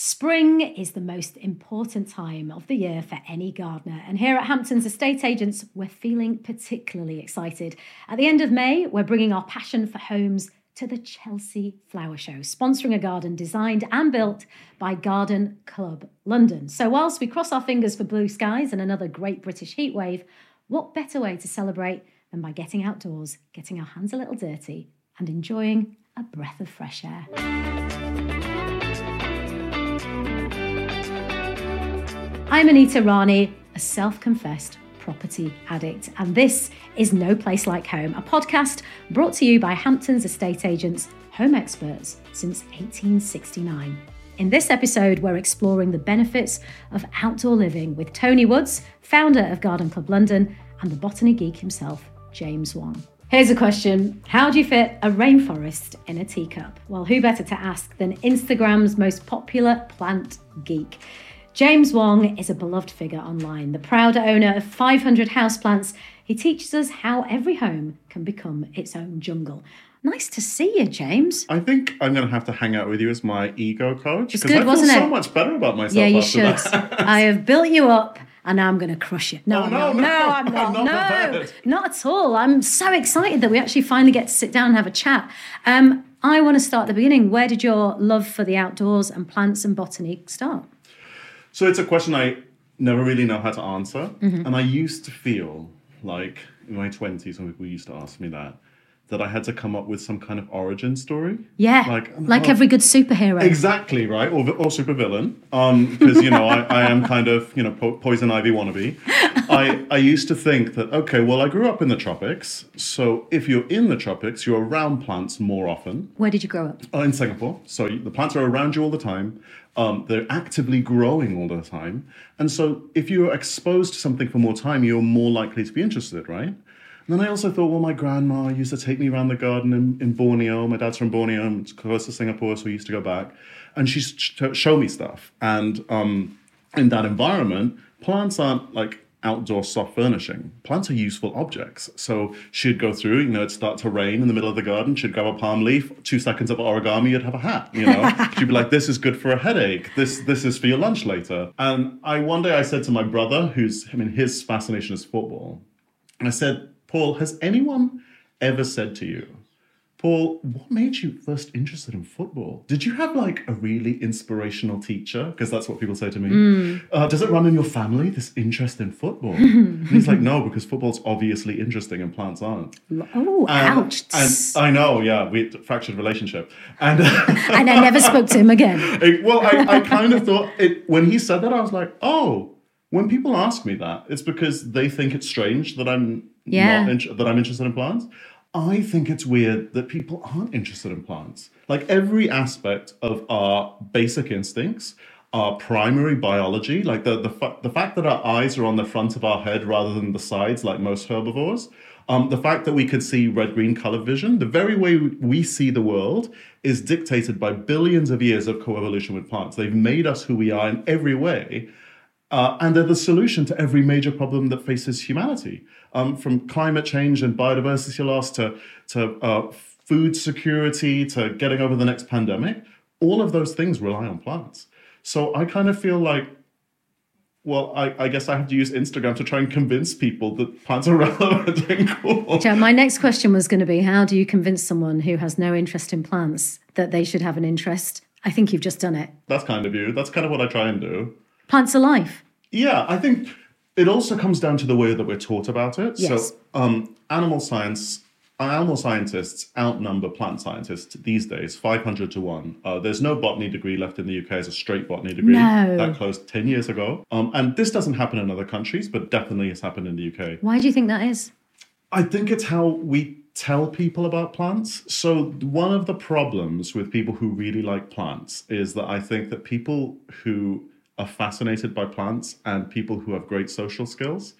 Spring is the most important time of the year for any gardener, and here at Hamptons Estate Agents, we're feeling particularly excited. At the end of May, we're bringing our passion for homes to the Chelsea Flower Show, sponsoring a garden designed and built by Garden Club London. So, whilst we cross our fingers for blue skies and another great British heatwave, what better way to celebrate than by getting outdoors, getting our hands a little dirty, and enjoying a breath of fresh air? I'm Anita Rani, a self confessed property addict, and this is No Place Like Home, a podcast brought to you by Hamptons estate agents, home experts since 1869. In this episode, we're exploring the benefits of outdoor living with Tony Woods, founder of Garden Club London, and the botany geek himself, James Wong. Here's a question How do you fit a rainforest in a teacup? Well, who better to ask than Instagram's most popular plant geek? James Wong is a beloved figure online, the proud owner of 500 houseplants. He teaches us how every home can become its own jungle. Nice to see you, James. I think I'm going to have to hang out with you as my ego coach It's because good, I feel wasn't so it? much better about myself. yeah, you should. that. I have built you up. And now I'm going to crush you. No, Oh, no, no, no, no, I'm not. not no, prepared. not at all. I'm so excited that we actually finally get to sit down and have a chat. Um, I want to start at the beginning. Where did your love for the outdoors and plants and botany start? So it's a question I never really know how to answer. Mm-hmm. And I used to feel like in my 20s, when people used to ask me that, that I had to come up with some kind of origin story. Yeah, Like, like oh, every good superhero. Exactly right, or or supervillain, because you know I, I am kind of you know po- poison ivy wannabe. I I used to think that okay, well I grew up in the tropics, so if you're in the tropics, you're around plants more often. Where did you grow up? Uh, in Singapore, so the plants are around you all the time. Um, they're actively growing all the time, and so if you're exposed to something for more time, you're more likely to be interested, right? And then I also thought, well, my grandma used to take me around the garden in, in Borneo. My dad's from Borneo, and it's close to Singapore, so we used to go back. And she to show me stuff. And um, in that environment, plants aren't like outdoor soft furnishing. Plants are useful objects. So she'd go through, you know, it'd start to rain in the middle of the garden. She'd grab a palm leaf, two seconds of origami, you'd have a hat, you know. She'd be like, this is good for a headache. This this is for your lunch later. And I one day I said to my brother, who's I mean, his fascination is football. I said, Paul, has anyone ever said to you, Paul, what made you first interested in football? Did you have like a really inspirational teacher? Because that's what people say to me. Uh, does it run in your family, this interest in football? and he's like, no, because football's obviously interesting and plants aren't. Oh, And- ouch. And I know, yeah, we fractured relationship. And and I never spoke to him again. It- well, I, I kind of thought it when he said that, I was like, oh, when people ask me that, it's because they think it's strange that I'm Yeah. not int- that I'm interested in plants. I think it's weird that people aren't interested in plants. Like every aspect of our basic instincts, our primary biology, like the the, fa- the fact that our eyes are on the front of our head rather than the sides, like most herbivores. Um, the fact that we could see red green color vision, the very way we see the world is dictated by billions of years of coevolution with plants. They've made us who we are in every way. Uh, and they're the solution to every major problem that faces humanity, um, from climate change and biodiversity loss to, to uh, food security to getting over the next pandemic. All of those things rely on plants. So I kind of feel like, well, I, I guess I have to use Instagram to try and convince people that plants are relevant and cool. Joe, my next question was going to be how do you convince someone who has no interest in plants that they should have an interest? I think you've just done it. That's kind of you. That's kind of what I try and do. Plants are life. Yeah, I think it also comes down to the way that we're taught about it. Yes. So, um, animal science, animal scientists outnumber plant scientists these days, 500 to 1. Uh, there's no botany degree left in the UK as a straight botany degree. No. That closed 10 years ago. Um, and this doesn't happen in other countries, but definitely has happened in the UK. Why do you think that is? I think it's how we tell people about plants. So, one of the problems with people who really like plants is that I think that people who are fascinated by plants and people who have great social skills,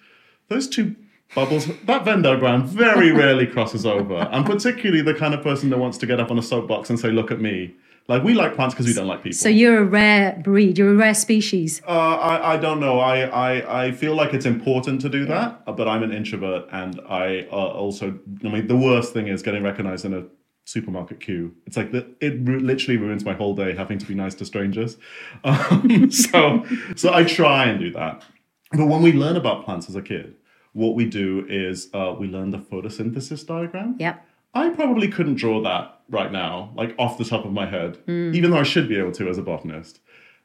those two bubbles, that Venn diagram very rarely crosses over. And particularly the kind of person that wants to get up on a soapbox and say, Look at me. Like, we like plants because we don't like people. So you're a rare breed, you're a rare species. Uh, I, I don't know. I, I, I feel like it's important to do that, uh, but I'm an introvert, and I uh, also. I mean, the worst thing is getting recognized in a supermarket queue. It's like the, it literally ruins my whole day having to be nice to strangers. Um, so, so I try and do that. But when we learn about plants as a kid, what we do is uh, we learn the photosynthesis diagram. Yep. I probably couldn't draw that right now, like off the top of my head, even though I should be able to as a botanist.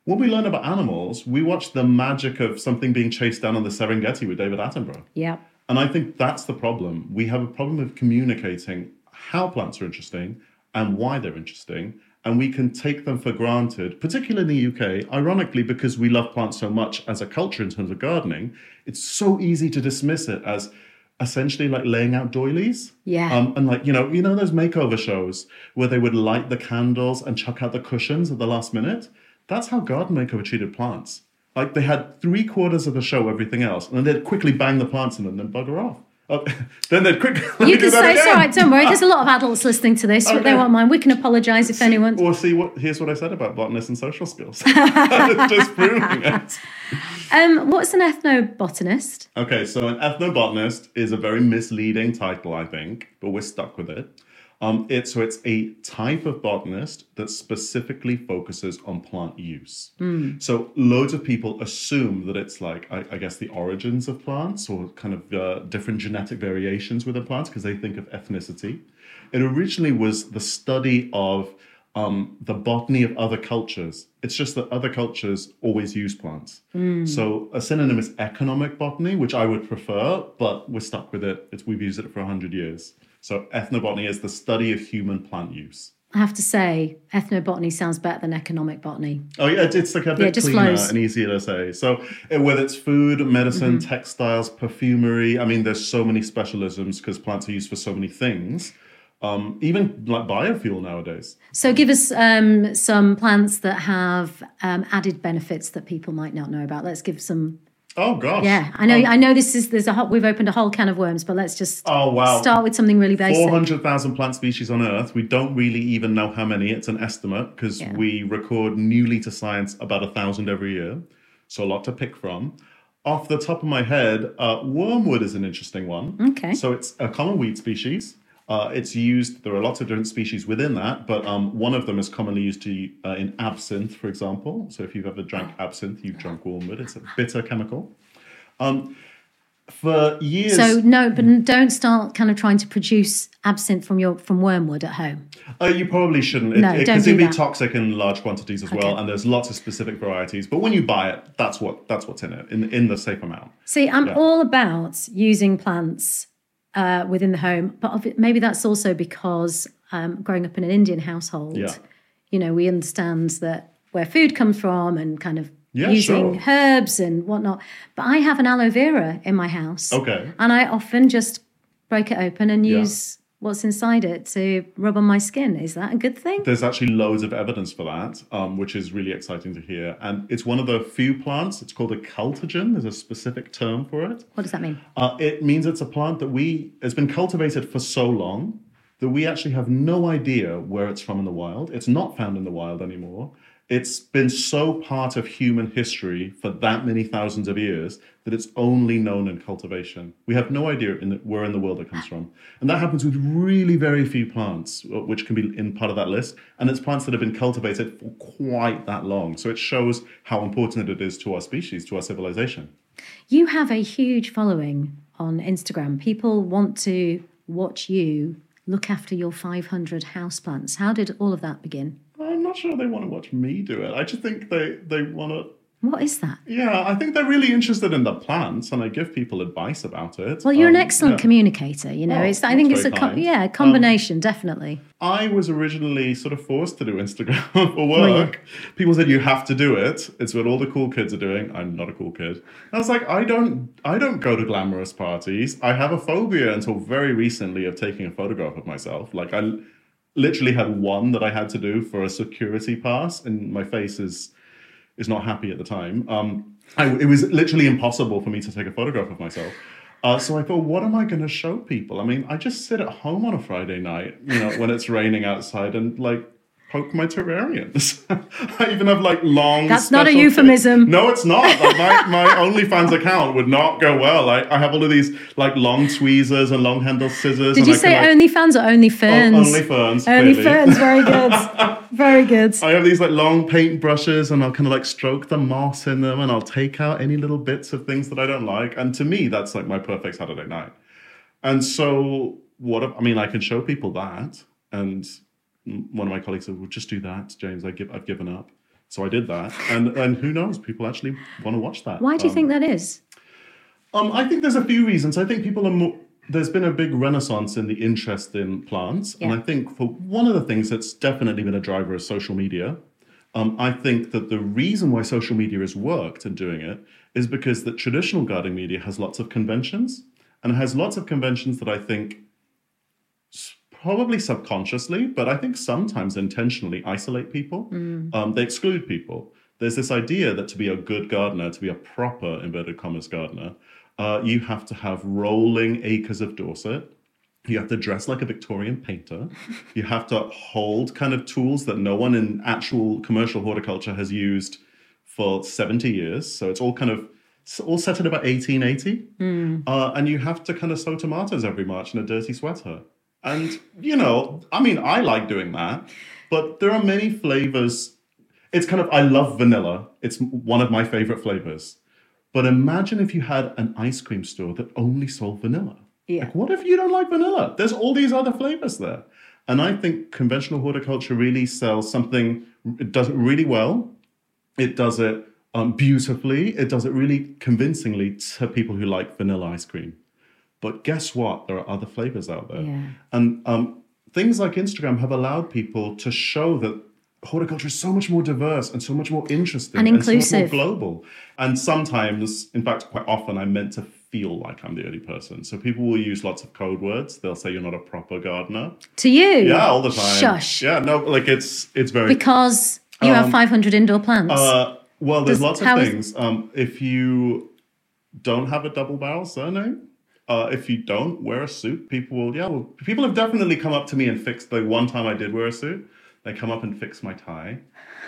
When we learn about animals, we watch the magic of something being chased down on the Serengeti with David Attenborough. Yep. And I think that's the problem. We have a problem of communicating how plants are interesting and why they're interesting. And we can take them for granted, particularly in the UK, ironically, because we love plants so much as a culture in terms of gardening. It's so easy to dismiss it as essentially like laying out doilies. Yeah. Um, and like, you know, you know those makeover shows where they would light the candles and chuck out the cushions at the last minute? That's how garden makeover treated plants. Like they had three quarters of the show, everything else, and then they'd quickly bang the plants in and then bugger off. Oh, then they'd quickly You can say it's all right. Don't worry. There's a lot of adults listening to this. but They won't mind. We can apologise if anyone. Or see what here's what I said about botanists and social skills. Just proving it. Um, what's an ethnobotanist? Okay, so an ethnobotanist is a very misleading title, I think, but we're stuck with it. Um, it's so it's a type of botanist that specifically focuses on plant use. So loads of people assume that it's like I, I guess the origins of plants or kind of uh, different genetic variations within plants because they think of ethnicity. It originally was the study of um, the botany of other cultures. It's just that other cultures always use plants. So a synonym is economic botany, which I would prefer, but we're stuck with it. It's, we've used it for 100 years. So ethnobotany is the study of human plant use. I have to say, ethnobotany sounds better than economic botany. Oh yeah, it's- like a bit it just cleaner flows. and easier to say. So uh, whether it's food, medicine, textiles, perfumery, I mean, there's so many specialisms because plants are used for so many things. Um, even like biofuel nowadays. So, give us um, some plants that have um, added benefits that people might not know about. Let's give some. Oh gosh. Yeah, I know. I know this is there's a hot. We've opened a whole can of worms, but let's just Oh wow. start with something really basic. 400,000 plant species on Earth. We don't really even know how many. It's an estimate because Yeah. we record newly to science about a thousand every year. So a lot to pick from. Off the top of my head, uh, wormwood is an interesting one. Okay. So it's a common weed species. Uh, it's used, there are lots of different species within that, but um, one of them is commonly used to, uh, in absinthe, for example. So if you've ever drank absinthe, you've drunk wormwood. It's a bitter chemical. Um, for years. So no, but don't start kind of trying to produce absinthe from your from wormwood at home. Uh, you probably shouldn't. No, it, don't do be that. toxic in large quantities as well, and there's lots of specific varieties. But when you buy it, that's what that's what's in it, in in the safe amount. See, I'm Yeah. all about using plants uh, within the home, but maybe that's also because um, growing up in an Indian household, Yeah. you know, we understand that where food comes from and kind of Yeah, using sure. herbs and whatnot. But I have an aloe vera in my house, Okay. and I often just break it open and use what's inside it to rub on my skin. Is that a good thing? There's actually loads of evidence for that, um, which is really exciting to hear. And it's one of the few plants. It's called a cultigen. There's a specific term for it. What does that mean? Uh, it means it's a plant that we has been cultivated for so long that we actually have no idea where it's from in the wild. It's not found in the wild anymore. It's been so part of human history for that many thousands of years that it's only known in cultivation. We have no idea in the, where in the world it comes from. And that happens with really very few plants, uh, which can be in part of that list. And it's plants that have been cultivated for quite that long. So it shows how important it is to our species, to our civilization. You have a huge following on Instagram. People want to watch you look after your 500 houseplants. How did all of that begin? I'm not sure they want to watch me do it. I just think they, they want to. What is that? Yeah, I think they're really interested in the plants, and I give people advice about it. Well, you're an Um, excellent yeah. communicator. You know, Oh, it's. I think it's a very co- kind. Um, yeah combination, definitely. I was originally sort of forced to do Instagram for work. People said you have to do it. It's what all the cool kids are doing. I'm not a cool kid. I was like, I don't, I don't go to glamorous parties. I have a phobia until very recently of taking a photograph of myself. Like I literally had one that I had to do for a security pass, and my face is is not happy at the time. Um, I, it was literally impossible for me to take a photograph of myself. Uh, so I thought, what am I going to show people? I mean, I just sit at home on a Friday night, you know, when it's raining outside and like poke my terrariums. I even have like long. That's not a euphemism. No, it's not. Like my, my OnlyFans account would not go well. Like I have all of these like long tweezers and long handle scissors. Did you I say can, like, OnlyFans or OnlyFans? Oh, OnlyFans. Only clearly. ferns, very good. very good. I have these like long paint brushes and I'll kind of like stroke the moss in them and I'll take out any little bits of things that I don't like. And to me, that's like my perfect Saturday night. And so, what I mean, I can show people that. And one of my colleagues said, well, just do that, James. I give, I've given up. So I did that. And, and who knows, people actually want to watch that. Why do you Um, think that is? um, I think there's a few reasons. I think people are more. There's been a big renaissance in the interest in plants, and I think for one of the things that's definitely been a driver is social media. Um, I think that the reason why social media has worked in doing it is because the traditional gardening media has lots of conventions, and it has lots of conventions that I think probably subconsciously, but I think sometimes intentionally isolate people. Um, they exclude people. There's this idea that to be a good gardener, to be a proper inverted commas gardener, uh, you have to have rolling acres of Dorset. You have to dress like a Victorian painter. you have to hold kind of tools that no one in actual commercial horticulture has used for 70 years. So it's all kind of it's all set in about 1880. Uh, and you have to kind of sow tomatoes every March in a dirty sweater. And, you know, I mean, I like doing that, but there are many flavors. It's kind of, I love vanilla. It's one of my favorite flavors. But imagine if you had an ice cream store that only sold vanilla. Yeah. Like, what if you don't like vanilla? There's all these other flavors there. And I think conventional horticulture really sells something, it does it really well. It does it um, beautifully. It does it really convincingly to people who like vanilla ice cream. But guess what? There are other flavors out there. Yeah. And um, things like Instagram have allowed people to show that horticulture is so much more diverse and so much more interesting And so much inclusive. more global. And sometimes, in fact, quite often, I'm meant to feel like I'm the only person. So people will use lots of code words. They'll say you're not a proper gardener. To you? Yeah, all the time. Shush. Yeah, no, like it's it's very Because you have 500 indoor plants. uh, well, there's Does- lots of how is- things. Um, if you don't have a double barrel surname, uh, if you don't wear a suit, people will. Yeah, well, people have definitely come up to me and fixed. The one time I did wear a suit, they come up and fix my tie,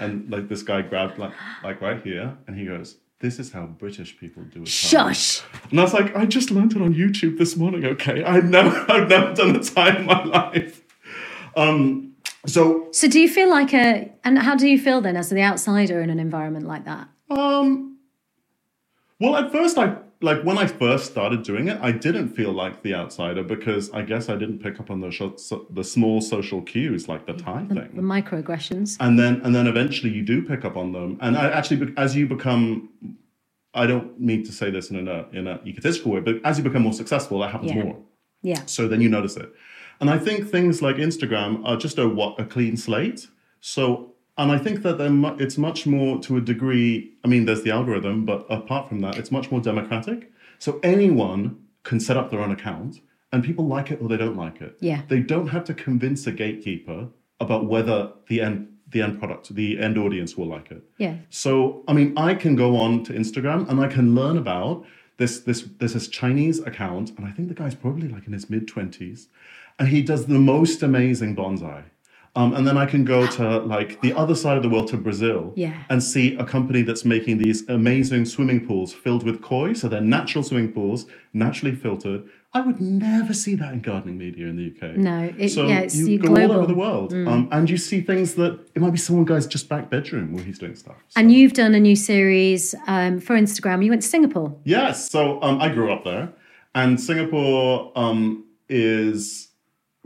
and like this guy grabbed like like right here, and he goes. This is how British people do it. Shush. And I was like, I just learned it on YouTube this morning. Okay, I've never, I've never done a tie in my life. Um, so So do you feel like a, and how do you feel then as the outsider in an environment like that? Um, well, at first, I like when I first started doing it, I didn't feel like the outsider because I guess I didn't pick up on the sho- so, the small social cues like the tie The thing. The microaggressions? And then and then eventually you do pick up on them. And I actually, as you become, I don't mean to say this in a in a egotistical way, but as you become more successful, that happens Yeah. more. Yeah. So then you notice it. And I think things like Instagram are just a what a clean slate. So and I think that mu- it's much more to a degree. I mean, there's the algorithm, but apart from that, it's much more democratic. So anyone can set up their own account, and people like it or they don't like it. Yeah. They don't have to convince a gatekeeper about whether the end the end product, the end audience will like it. Yeah. So, I mean, I can go on to Instagram and I can learn about this. This there's this Chinese account, and I think the guy's probably like in his mid twenties, and he does the most amazing bonsai. Um, and then I can go to like the other side of the world to Brazil Yeah. and see a company that's making these amazing swimming pools filled with koi. So they're natural swimming pools, naturally filtered. I would never see that in gardening media in the UK. No, it- so yeah, it's you go all global. Mm. over the world, um, and you see things that it might be someone guy's just back bedroom where he's doing stuff. So- And you've done a new series um, for Instagram. You went to Singapore. Yes. So um, I grew up there, and Singapore um, is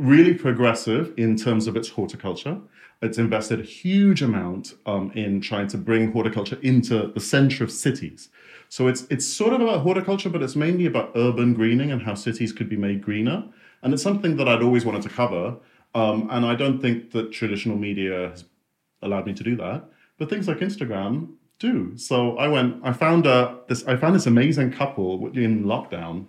really progressive in terms of its horticulture. It's invested a huge amount um, in trying to bring horticulture into the center of cities. So it's it's sort of about horticulture, but it's mainly about urban greening and how cities could be made greener. And it's something that I'd always wanted to cover. Um, and I don't think that traditional media has allowed me to do that. But things like Instagram do. So I went, I found uh, this, I found this amazing couple in lockdown.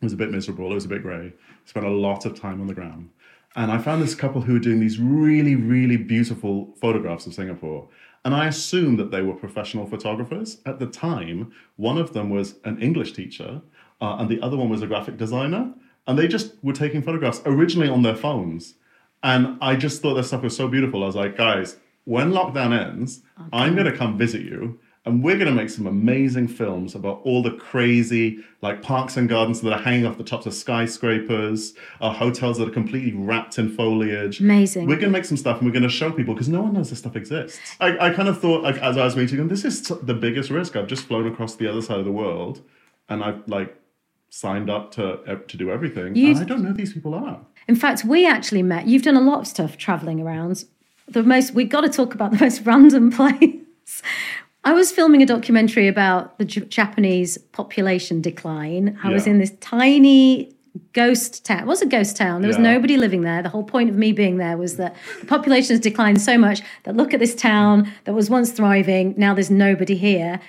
It was a bit miserable. It was a bit grey. Spent a lot of time on the ground, and I found this couple who were doing these really, really beautiful photographs of Singapore. And I assumed that they were professional photographers. At the time, one of them was an English teacher, uh, and the other one was a graphic designer. And they just were taking photographs originally on their phones. And I just thought their stuff was so beautiful. I was like, guys, when lockdown ends, I'm going to come visit you and we're going to make some amazing films about all the crazy like parks and gardens that are hanging off the tops of skyscrapers uh, hotels that are completely wrapped in foliage Amazing. we're going to make some stuff and we're going to show people because no one knows this stuff exists i, I kind of thought like, as i was meeting them this is t- the biggest risk i've just flown across the other side of the world and i've like signed up to uh, to do everything You- and i don't know who these people are In fact, we actually met. You've done a lot of stuff traveling around. The most we've got to talk about the most random place. I was filming a documentary about the J- Japanese population decline. I was in this tiny ghost town. It was a ghost town. There was Yeah. nobody living there. The whole point of me being there was that the population has declined so much that look at this town that was once thriving. Now there's nobody here.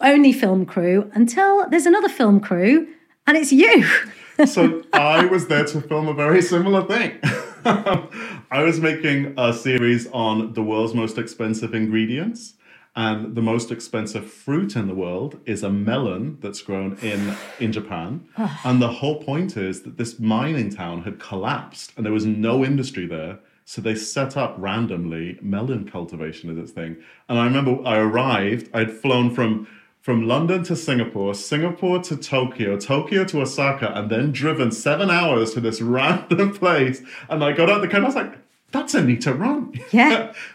Only film crew until there's another film crew, and it's you. so I was there to film a very similar thing. I was making a series on the world's most expensive ingredients. And the most expensive fruit in the world is a melon that's grown in, in Japan. and the whole point is that this mining town had collapsed and there was no industry there. So they set up randomly melon cultivation as its thing. And I remember I arrived, I'd flown from from London to Singapore, Singapore to Tokyo, Tokyo to Osaka, and then driven seven hours to this random place. And I got out the car and I was like, that's Anita Rani. Yeah.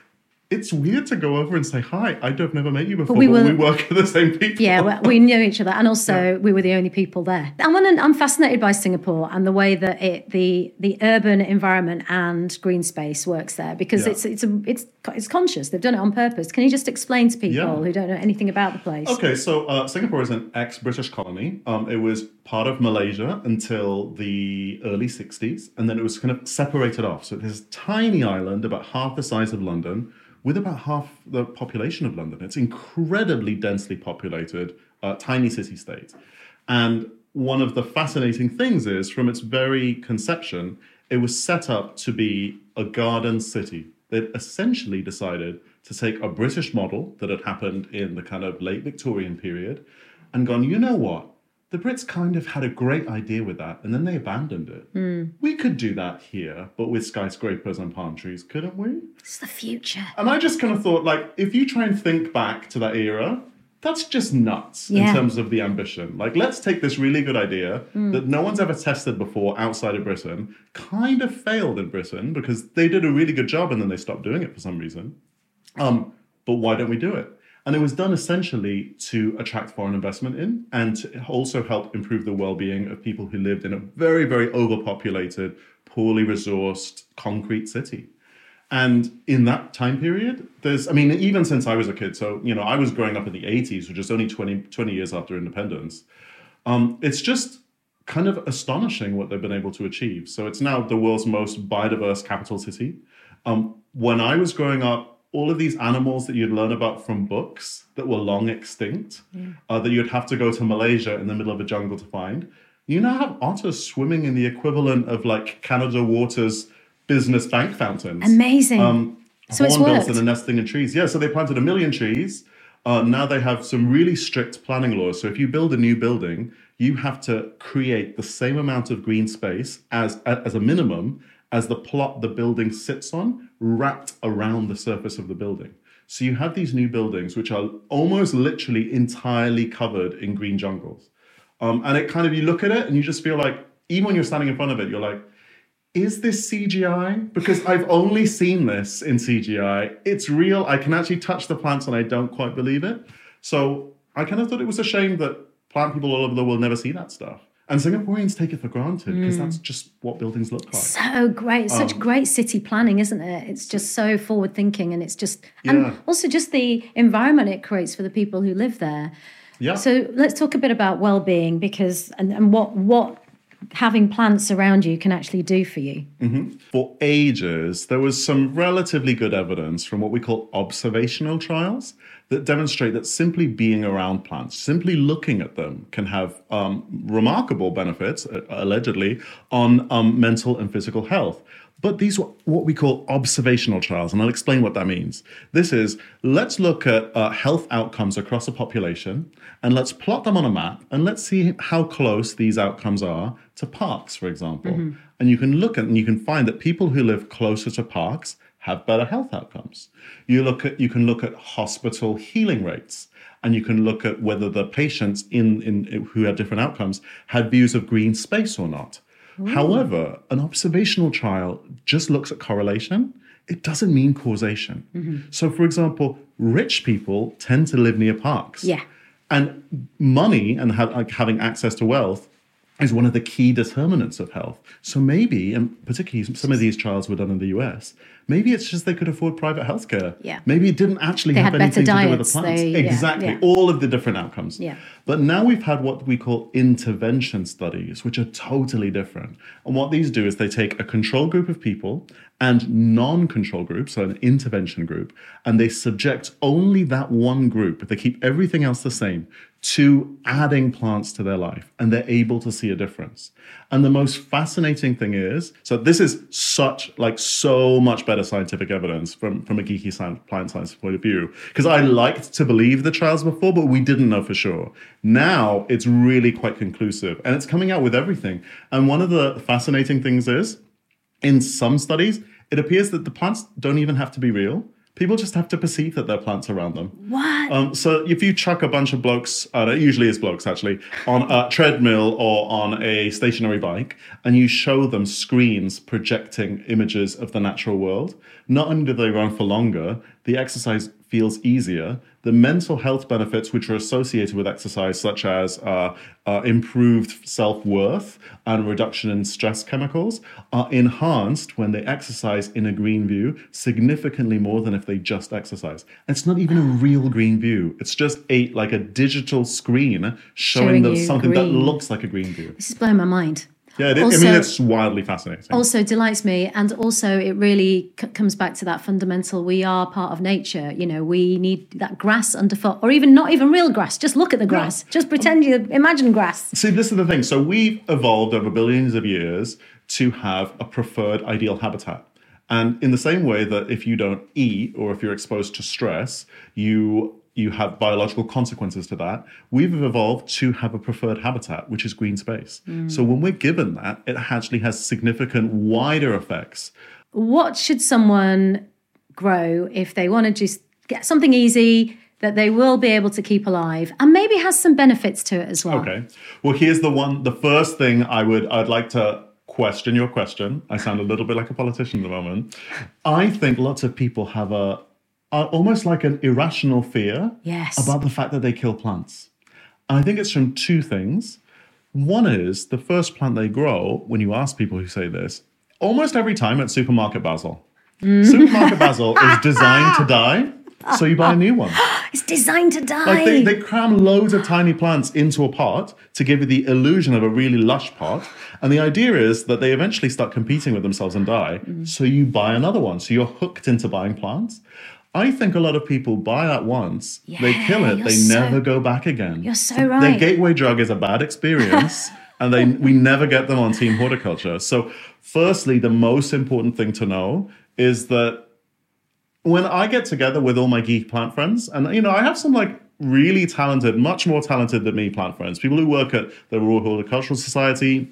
it's weird to go over and say hi. I've never met you before, we but we work with the same people. Yeah, well, we knew each other, and also we were the only people there. I'm, an, I'm fascinated by Singapore and the way that it the the urban environment and green space works there because Yeah. it's it's a, it's it's conscious. They've done it on purpose. Can you just explain to people Yeah. who don't know anything about the place? Okay, so uh, Singapore is an ex-British colony. Um, it was part of Malaysia until the early '60s, and then it was kind of separated off. So there's a tiny island about half the size of London, with about half the population of London. It's incredibly densely populated, uh, tiny city-state, and one of the fascinating things is, from its very conception, it was set up to be a garden city. They'd essentially decided to take a British model that had happened in the kind of late Victorian period and gone, you know what? The Brits kind of had a great idea with that and then they abandoned it. We could do that here, but with skyscrapers and palm trees, couldn't we? It's the future. And I just kind of thought, like, if you try and think back to that era, that's just nuts Yeah. in terms of the ambition. Like, let's take this really good idea that no one's ever tested before outside of Britain, kind of failed in Britain because they did a really good job and then they stopped doing it for some reason. Um, but why don't we do it? And it was done essentially to attract foreign investment in and to also help improve the well being of people who lived in a very, very overpopulated, poorly resourced concrete city. And in that time period, there's, I mean, even since I was a kid, so, you know, I was growing up in the 80s, which is only 20, 20 years after independence. Um, it's just kind of astonishing what they've been able to achieve. So it's now the world's most biodiverse capital city. Um, when I was growing up, all of these animals that you'd learn about from books that were long extinct, uh, that you'd have to go to Malaysia in the middle of a jungle to find, you now have otters swimming in the equivalent of like Canada Water's business bank fountains. Amazing. Um, So it's hornbills that are nesting in trees. Yeah, so they planted a million trees. Uh, now they have some really strict planning laws. So if you build a new building, you have to create the same amount of green space as as a minimum as the plot the building sits on, wrapped around the surface of the building. So you have these new buildings which are almost literally entirely covered in green jungles. Um, and it kind of you look at it and you just feel like even when you're standing in front of it, you're like, is this CGI? Because I've only seen this in CGI. It's real. I can actually touch the plants and I don't quite believe it. So I kind of thought it was a shame that plant people all over the world never see that stuff. And Singaporeans take it for granted because that's just what buildings look like. So great, such Um, great city planning, isn't it? It's just so forward thinking, and it's just, Yeah. and also just the environment it creates for the people who live there. Yeah. So let's talk a bit about well-being because and, and what what having plants around you can actually do for you. for ages, there was some relatively good evidence from what we call observational trials that demonstrate that simply being around plants, simply looking at them, can have um, remarkable benefits, uh, allegedly, on um, mental and physical health. But these were what we call observational trials, and I'll explain what that means. This is let's look at uh, health outcomes across a population and let's plot them on a map and let's see how close these outcomes are to parks, for example. And you can look at and you can find that people who live closer to parks have better health outcomes. You look at you can look at hospital healing rates and you can look at whether the patients in, in who have different outcomes had views of green space or not. Hmm. However, an observational trial just looks at correlation. It doesn't mean causation. Mm-hmm. So, for example, rich people tend to live near parks. Yeah. And money and ha- like having access to wealth is one of the key determinants of health. So maybe, and particularly some of these trials were done in the US, maybe it's just they could afford private healthcare. Yeah. Maybe it didn't actually They have anything to do with diets, the plants. they- yeah, exactly. yeah. All of the different outcomes. Yeah. But now we've had what we call intervention studies, which are totally different. And what these do is they take a control group of people and non control groups, so an intervention group, and they subject only that one group, they keep everything else the same, to adding plants to their life. And they're able to see a difference. And the most fascinating thing is so this is such, like, so much better scientific evidence from, from a geeky science, plant science point of view. Because I liked to believe the trials before, but we didn't know for sure. Now it's really quite conclusive and it's coming out with everything. And one of the fascinating things is in some studies, it appears that the plants don't even have to be real. People just have to perceive that there are plants around them. What? Um, so if you chuck a bunch of blokes, uh, it usually is blokes actually, on a treadmill or on a stationary bike, and you show them screens projecting images of the natural world, not only do they run for longer, the exercise feels easier. The mental health benefits which are associated with exercise, such as uh, uh, improved self worth and reduction in stress chemicals, are enhanced when they exercise in a green view significantly more than if they just exercise. And it's not even a real green view; it's just a like a digital screen showing, Showing them something that looks like a green view. This is blowing my mind. Yeah, it is. I mean, it's wildly fascinating. also delights me and also it really c- comes back to that fundamental we are part of nature you know we need that grass underfoot or even not even real grass just look at the grass just um, pretend you imagine grass See, this is the thing. So we've evolved over billions of years to have a preferred ideal habitat. And in the same way that if you don't eat or if you're exposed to stress, you you have biological consequences to that. We've evolved to have a preferred habitat, which is green space. Mm. So when we're given that, it actually has significant wider effects. what should someone grow if they want to just get something easy that they will be able to keep alive and maybe has some benefits to it as well Okay. Well, here's the one. The first thing I would I'd like to question your question. I sound a little bit like a politician at the moment. I think lots of people have a, a almost like an irrational fear Yes. about the fact that they kill plants. And I think it's from two things. One is the first plant they grow. When you ask people who say this, almost every time at Supermarket Basil. Mm. Supermarket Basil is designed to die, so you buy a new one. it's designed to die Like they, they cram loads of tiny plants into a pot to give you the illusion of a really lush pot. And the idea is that they eventually start competing with themselves and die. Mm. So you buy another one. So you're hooked into buying plants. I think a lot of people buy that once, yeah, they kill it, they so- never go back again. You're so right. Their gateway drug is a bad experience. and they we never get them on team horticulture. So firstly, the most important thing to know is that when I get together with all my geek plant friends, and you know, I have some like really talented, much more talented than me plant friends, people who work at the Royal Horticultural Society,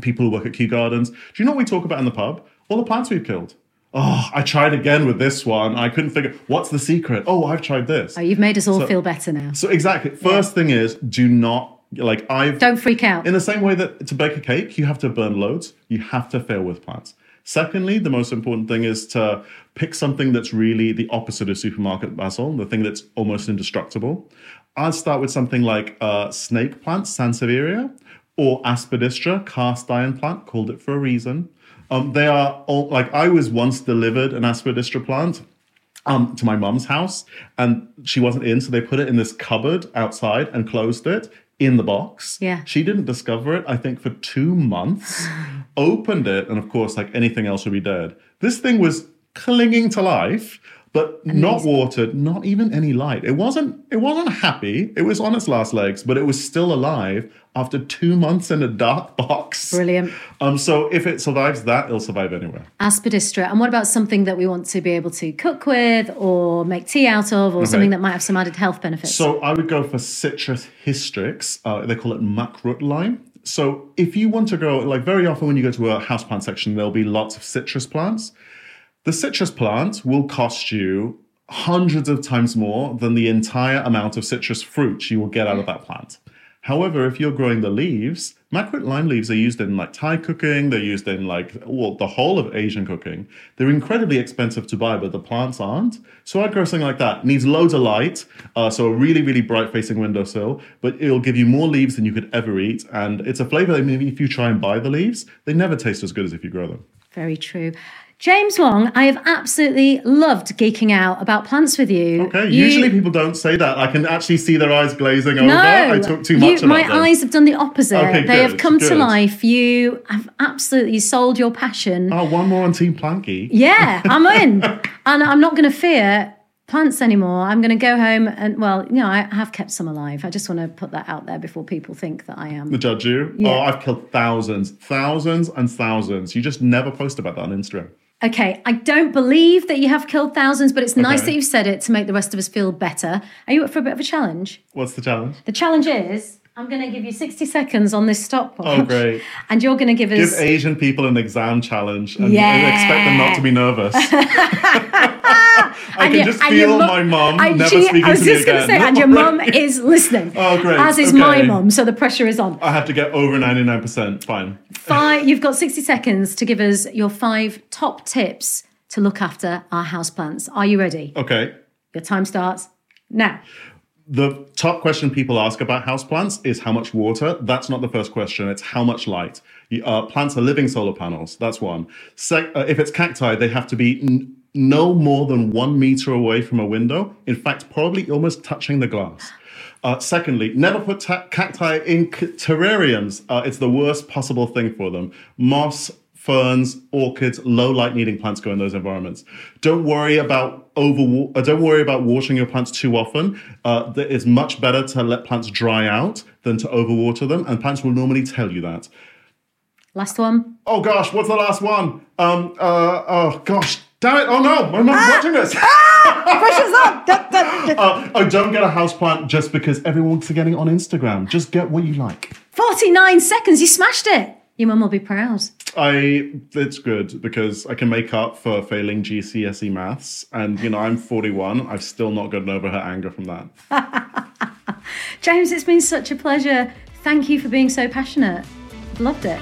people who work at Kew Gardens. Do you know what we talk about in the pub? All the plants we've killed. Oh, I tried again with this one. I couldn't figure what's the secret. Oh, I've tried this. oh, you've made us all feel better now So exactly. First thing is do not like I've don't freak out in the same way that to bake a cake, you have to burn loads, you have to fail with plants. Secondly, the most important thing is to pick something that's really the opposite of supermarket basil, the thing that's almost indestructible. I'd start with something like uh, snake plant, Sansevieria, or Aspidistra, cast iron plant, called it for a reason. Um, they are all like I was once delivered an Aspidistra plant um, to my mum's house, and she wasn't in, so they put it in this cupboard outside and closed it in the box. Yeah. She didn't discover it, I think, for two months. opened it, and of course, like anything else would be dead. This thing was clinging to life, but not watered, not even any light. It wasn't. It wasn't happy. It was on its last legs, but it was still alive after two months in a dark box. Brilliant. Um. So if it survives that, it'll survive anywhere. Aspidistra. And what about something that we want to be able to cook with or make tea out of or something that might have some added health benefits? So I would go for Citrus hystrix. Uh, they call it makrut lime. so if you want to grow, like very often when you go to a houseplant section, there'll be lots of citrus plants. The citrus plant will cost you hundreds of times more than the entire amount of citrus fruit you will get out of that plant. However, if you're growing the leaves, makrut lime leaves are used in like Thai cooking, they're used in like well, the whole of Asian cooking. They're incredibly expensive to buy, but the plants aren't. So I'd grow something like that. It needs loads of light, uh, so a really, really bright facing windowsill, but it'll give you more leaves than you could ever eat. And it's a flavor that maybe if you try and buy the leaves, they never taste as good as if you grow them. Very true. James Wong, I have absolutely loved geeking out about plants with you. Okay, You- usually people don't say that. I can actually see their eyes glazing over. No, I talk too you- much about my them. eyes have done the opposite. Okay, they have good, come to life. You have absolutely sold your passion. Oh, one more on Team Planky. Yeah, I'm in. and I'm not going to fear plants anymore. I'm going to go home and, well, you know, I have kept some alive. I just want to put that out there before people think that I am. The judge you. Yeah. Oh, I've killed thousands, thousands and thousands. You just never post about that on Instagram. Okay, I don't believe that you have killed thousands, but it's nice that you've said it to make the rest of us feel better. Are you up for a bit of a challenge? What's the challenge? The challenge is I'm going to give you 60 seconds on this stopwatch. Oh, great. And you're going to give us. Give Asian people an exam challenge and Yeah. expect them not to be nervous. I And can your- just feel mum- my mum never she- speaking I was to me just gonna again. say, and your oh, mum is listening. Oh, great. As is my Okay. mum, so the pressure is on. I have to get over 99%. Fine. Five, you've got 60 seconds to give us your five top tips to look after our houseplants. Are you ready? Okay. Your time starts now. The top question people ask about houseplants is how much water. That's not the first question. It's how much light. Uh, plants are living solar panels. That's one. Uh, if it's cacti, they have to be n- no more than one meter away from a window. In fact, probably almost touching the glass. Uh, secondly, never put ta- cacti in c- terrariums. Uh, it's the worst possible thing for them. Moss, ferns, orchids, low light needing plants go in those environments. Don't worry about over. Uh, don't worry about watering your plants too often. Uh, it's much better to let plants dry out than to overwater them, and plants will normally tell you that. Last one. Oh gosh, what's the last one? Um. Uh. Oh gosh. Damn it! Oh no, my mom's watching this. Pressure's up. Da. uh, oh, don't get a houseplant just because everyone's getting it on Instagram. Just get what you like. 49 seconds. You smashed it. Your mum will be proud. I it's good because I can make up for failing GCSE maths, and you know I'm 41. I've still not gotten over her anger from that. James, it's been such a pleasure. Thank you for being so passionate. I've loved it.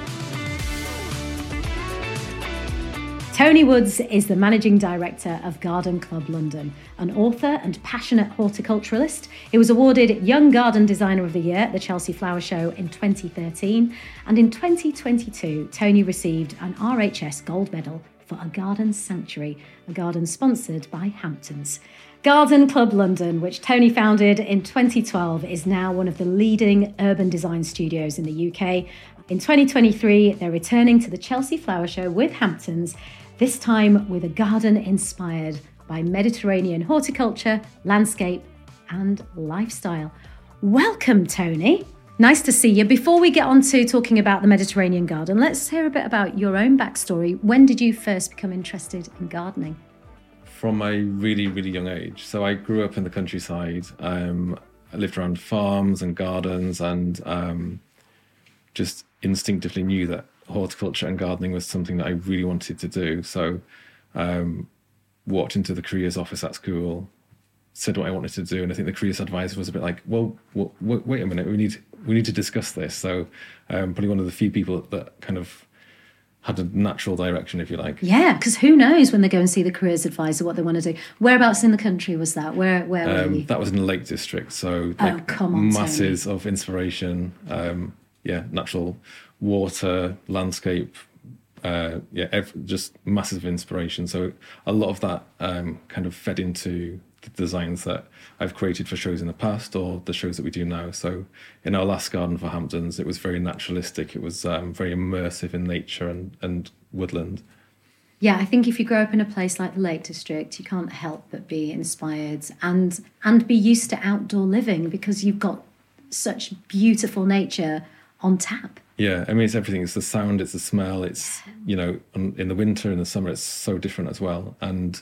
Tony Woods is the managing director of Garden Club London, an author and passionate horticulturalist. He was awarded Young Garden Designer of the Year at the Chelsea Flower Show in 2013, and in 2022, Tony received an RHS Gold Medal for a garden sanctuary, a garden sponsored by Hamptons. Garden Club London, which Tony founded in 2012, is now one of the leading urban design studios in the UK. In 2023, they're returning to the Chelsea Flower Show with Hamptons, this time with a garden inspired by Mediterranean horticulture, landscape, and lifestyle. Welcome, Tony. Nice to see you. Before we get on to talking about the Mediterranean garden, let's hear a bit about your own backstory. When did you first become interested in gardening? from a really, really young age. So I grew up in the countryside. Um, I lived around farms and gardens and um, just instinctively knew that horticulture and gardening was something that I really wanted to do. So um, walked into the careers office at school, said what I wanted to do, and I think the careers advisor was a bit like, "Well, w- w- wait a minute, we need we need to discuss this." So um, probably one of the few people that kind of had a natural direction, if you like. Yeah, because who knows when they go and see the careers advisor what they want to do. Whereabouts in the country was that? Where where were Um, you? that was in the Lake District, so Oh, like come on, masses of inspiration. Um, yeah, natural water, landscape. Uh, yeah, ev- just massive inspiration. So a lot of that um, kind of fed into the designs that I've created for shows in the past or the shows that we do now. So in our last garden for Hamptons, it was very naturalistic. It was um, very immersive in nature and, and woodland. Yeah, I think if you grow up in a place like the Lake District, you can't help but be inspired and and be used to outdoor living because you've got such beautiful nature on tap. Yeah, I mean, it's everything. It's the sound, it's the smell. It's you know, in the winter, in the summer, it's so different as well. And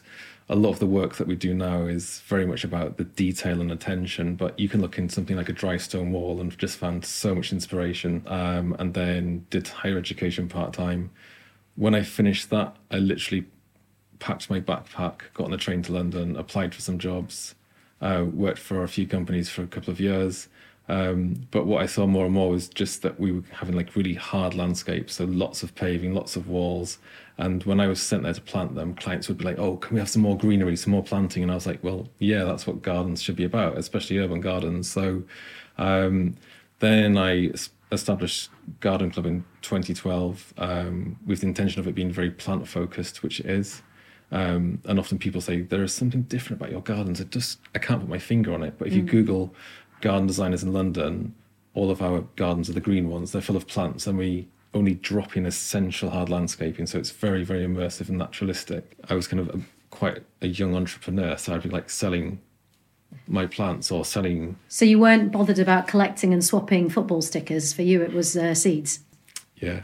a lot of the work that we do now is very much about the detail and attention. But you can look in something like a dry stone wall and just found so much inspiration. Um, and then did higher education part time. When I finished that, I literally packed my backpack, got on the train to London, applied for some jobs, uh, worked for a few companies for a couple of years. Um, but what I saw more and more was just that we were having like really hard landscapes, so lots of paving, lots of walls. And when I was sent there to plant them, clients would be like, "Oh, can we have some more greenery, some more planting?" And I was like, "Well, yeah, that's what gardens should be about, especially urban gardens." So um, then I established Garden Club in 2012 um, with the intention of it being very plant focused, which it is. Um, and often people say there is something different about your gardens. It just I can't put my finger on it. But if you Google garden designers in London, all of our gardens are the green ones. They're full of plants, and we only drop in essential hard landscaping. So it's very, very immersive and naturalistic. I was kind of a, quite a young entrepreneur, so I'd be like selling my plants or selling. So you weren't bothered about collecting and swapping football stickers. For you, it was uh, seeds. Yeah,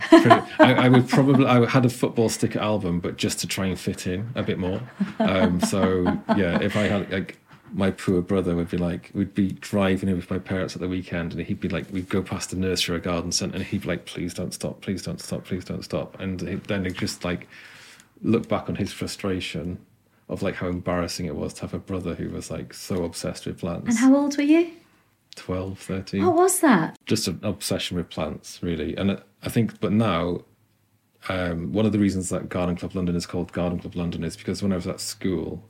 I, I, would probably. I had a football sticker album, but just to try and fit in a bit more. Um, so yeah, if I had like my poor brother would be like, we'd be driving in with my parents at the weekend, and he'd be like, we'd go past the nursery or garden centre, and he'd be like, please don't stop, please don't stop, please don't stop, and then he'd just like look back on his frustration of like how embarrassing it was to have a brother who was like so obsessed with plants. And how old were you? 12, 13. What was that? Just an obsession with plants, really. And I think, but now, um, one of the reasons that Garden Club London is called Garden Club London is because when I was at school,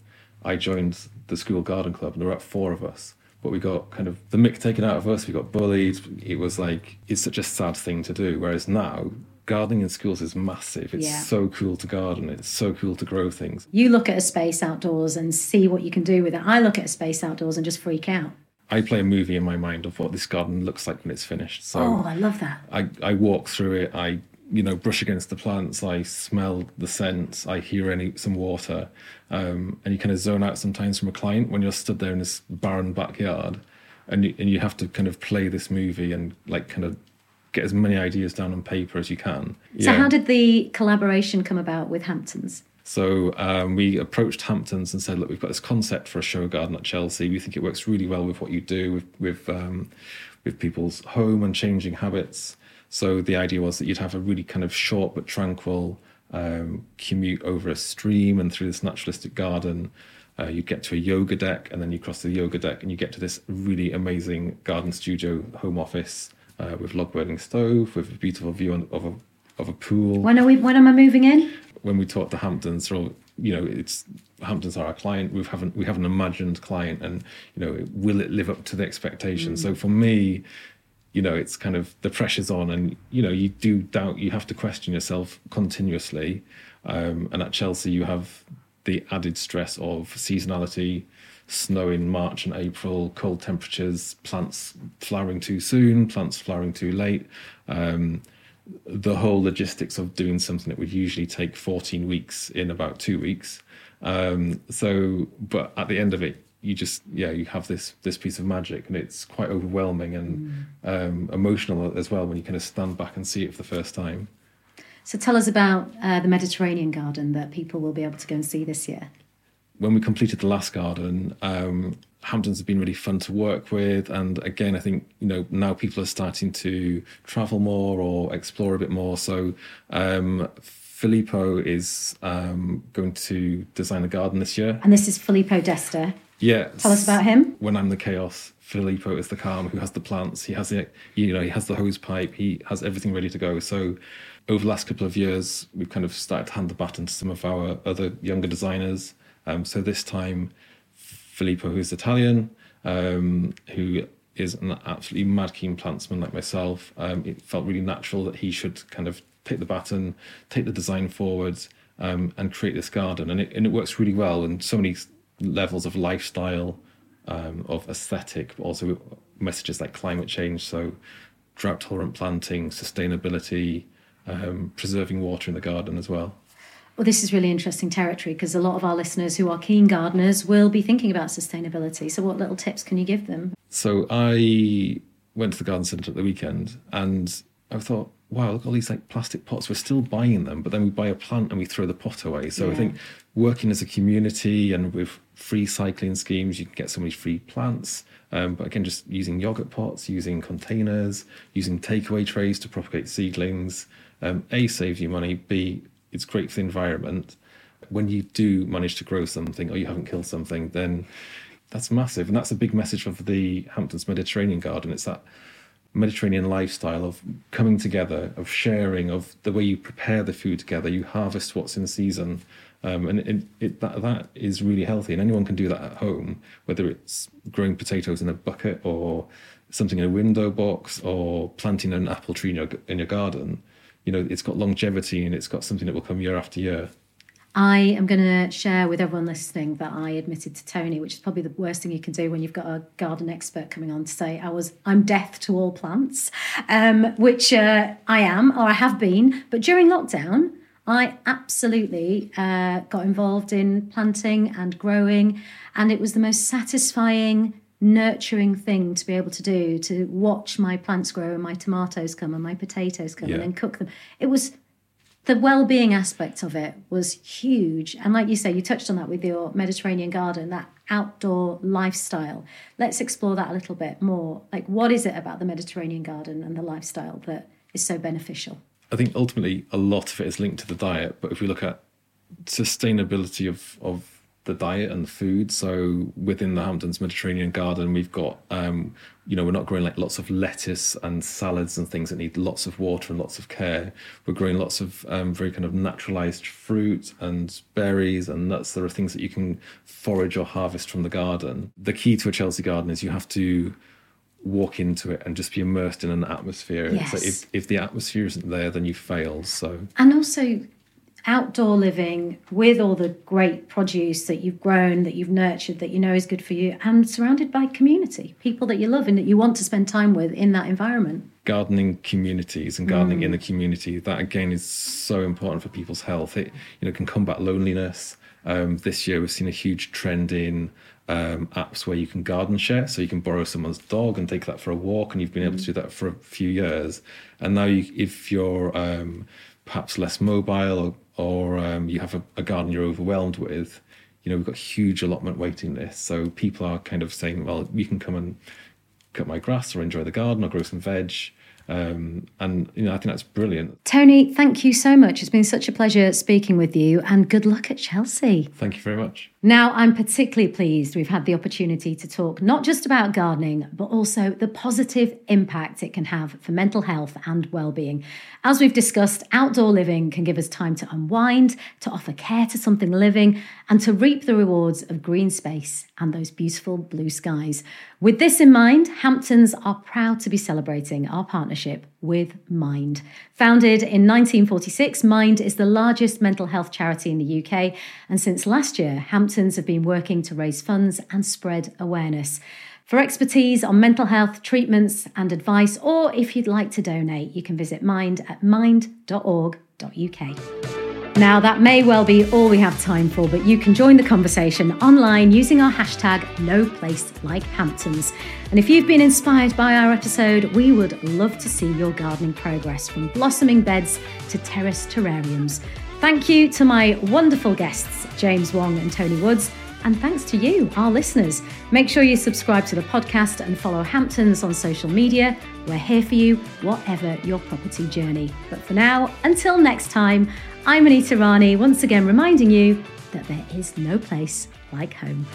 I joined the school garden club, and there were about four of us. But we got kind of the mick taken out of us. We got bullied. It was like it's such a sad thing to do. Whereas now, gardening in schools is massive. It's Yeah. so cool to garden. It's so cool to grow things. You look at a space outdoors and see what you can do with it. I look at a space outdoors and just freak out. I play a movie in my mind of what this garden looks like when it's finished. So Oh, I love that. I, I walk through it. I you know brush against the plants. I smell the scents. I hear any some water, um, and you kind of zone out sometimes from a client when you're stood there in this barren backyard, and you, and you have to kind of play this movie and like kind of get as many ideas down on paper as you can. So, how did the collaboration come about with Hamptons? So um, we approached Hamptons and said, look, we've got this concept for a show garden at Chelsea. We think it works really well with what you do with with um, with people's home and changing habits. So the idea was that you'd have a really kind of short but tranquil um, commute over a stream and through this naturalistic garden. Uh, you get to a yoga deck, and then you cross the yoga deck, and you get to this really amazing garden studio home office uh, with log burning stove, with a beautiful view on, of a of a pool When are we? When am I moving in? when we talk to Hamptons, you know, it's Hamptons are our client. We haven't we have an imagined client, and you know, will it live up to the expectations? So for me, you know, it's kind of the pressure's on, and you know, you do doubt. You have to question yourself continuously. Um, and at Chelsea, you have the added stress of seasonality, snow in March and April, cold temperatures, plants flowering too soon, plants flowering too late. Um, the whole logistics of doing something that would usually take 14 weeks in about two weeks. Um, so, but at the end of it, you just yeah, you have this this piece of magic, and it's quite overwhelming and um, emotional as well when you kind of stand back and see it for the first time. So tell us about uh, the Mediterranean garden that people will be able to go and see this year. when we completed the last garden, um, Hamptons have been really fun to work with, and again, I think you know now people are starting to travel more or explore a bit more. So um, Filippo is um, going to design a garden this year. And this is Filippo Dester. Yeah, Tell us about him. when I'm the chaos, Filippo is the calm who has the plants. He has the you know he has the hose pipe. He has everything ready to go. So over the last couple of years, we've kind of started to hand the baton to some of our other younger designers. Um, so this time, Filippo, who's Italian, um, who is an absolutely mad keen plantsman like myself, um, it felt really natural that he should kind of take the baton, take the design forwards, um, and create this garden. And it, and it works really well And so many levels of lifestyle, um, of aesthetic, but also messages like climate change. So, drought tolerant planting, sustainability, um, preserving water in the garden as well. Well, this is really interesting territory because a lot of our listeners who are keen gardeners will be thinking about sustainability. So, what little tips can you give them? So I went to the garden centre at the weekend and I thought, wow, look at all these like plastic pots. We're still buying them, but then we buy a plant and we throw the pot away. So I think working as a community and with free cycling schemes, you can get so many free plants. Um, but again, just using yogurt pots, using containers, using takeaway trays to propagate seedlings. Um, a saves you money. B it's great for the environment. When you do manage to grow something or you haven't killed something, then that's massive, and that's a big message of the Hamptons Mediterranean Garden. It's that Mediterranean lifestyle of coming together, of sharing, of the way you prepare the food together. You harvest what's in season, um, and it, it, that that is really healthy. And anyone can do that at home, whether it's growing potatoes in a bucket or something in a window box or planting an apple tree in your in your garden. You know, it's got longevity and it's got something that will come year after year. I am going to share with everyone listening that I admitted to Tony, which is probably the worst thing you can do when you've got a garden expert coming on to say I was I'm death to all plants, um, which uh, I am or I have been. But during lockdown, I absolutely uh, got involved in planting and growing, and it was the most satisfying, nurturing thing to be able to do to watch my plants grow and my tomatoes come and my potatoes come Yeah. and then cook them. It was the well-being aspect of it was huge and like you say you touched on that with your mediterranean garden that outdoor lifestyle let's explore that a little bit more like what is it about the mediterranean garden and the lifestyle that is so beneficial I think ultimately a lot of it is linked to the diet, but if we look at sustainability of of the diet and the food, so within the Hamptons Mediterranean Garden, we've got um, you know we're not growing like lots of lettuce and salads and things that need lots of water and lots of care. We're growing lots of um, very kind of naturalized fruit and berries and nuts. There are things that you can forage or harvest from the garden. The key to a Chelsea garden is you have to walk into it and just be immersed in an atmosphere. Yes. So if, if the atmosphere isn't there, then you fail. So and also outdoor living with all the great produce that you've grown that you've nurtured that you know is good for you and surrounded by community people that you love and that you want to spend time with in that environment gardening communities and gardening in mm. the community, that again is so important for people's health. It you know can combat loneliness. Um, this year we've seen a huge trend in um, apps where you can garden share, so you can borrow someone's dog and take that for a walk, and you've been able to do that for a few years. And now, you, if you're um, perhaps less mobile or, or um, you have a, a garden you're overwhelmed with, you know we've got huge allotment waiting lists. So people are kind of saying, well, you can come and cut my grass or enjoy the garden or grow some veg. Um, and you know, I think that's brilliant. tony thank you so much it's been such a pleasure speaking with you and good luck at chelsea Thank you very much. Now, I'm particularly pleased we've had the opportunity to talk not just about gardening, but also the positive impact it can have for mental health and well-being. As we've discussed, outdoor living can give us time to unwind, to offer care to something living, and to reap the rewards of green space and those beautiful blue skies. With this in mind, Hamptons are proud to be celebrating our partnership with Mind. Founded in 1946, Mind is the largest mental health charity in the UK, and since last year, Hamptons have been working to raise funds and spread awareness. For expertise on mental health treatments and advice, or if you'd like to donate, you can visit Mind at mind.org.uk. Now, that may well be all we have time for, but you can join the conversation online using our hashtag No Place Like Hamptons. And if you've been inspired by our episode, we would love to see your gardening progress from blossoming beds to terrace terrariums. Thank you to my wonderful guests, James Wong and Tony Woods. And thanks to you, our listeners. Make sure you subscribe to the podcast and follow Hamptons on social media. We're here for you, whatever your property journey. But for now, until next time, I'm Anita Rani, once again reminding you that there is no place like home.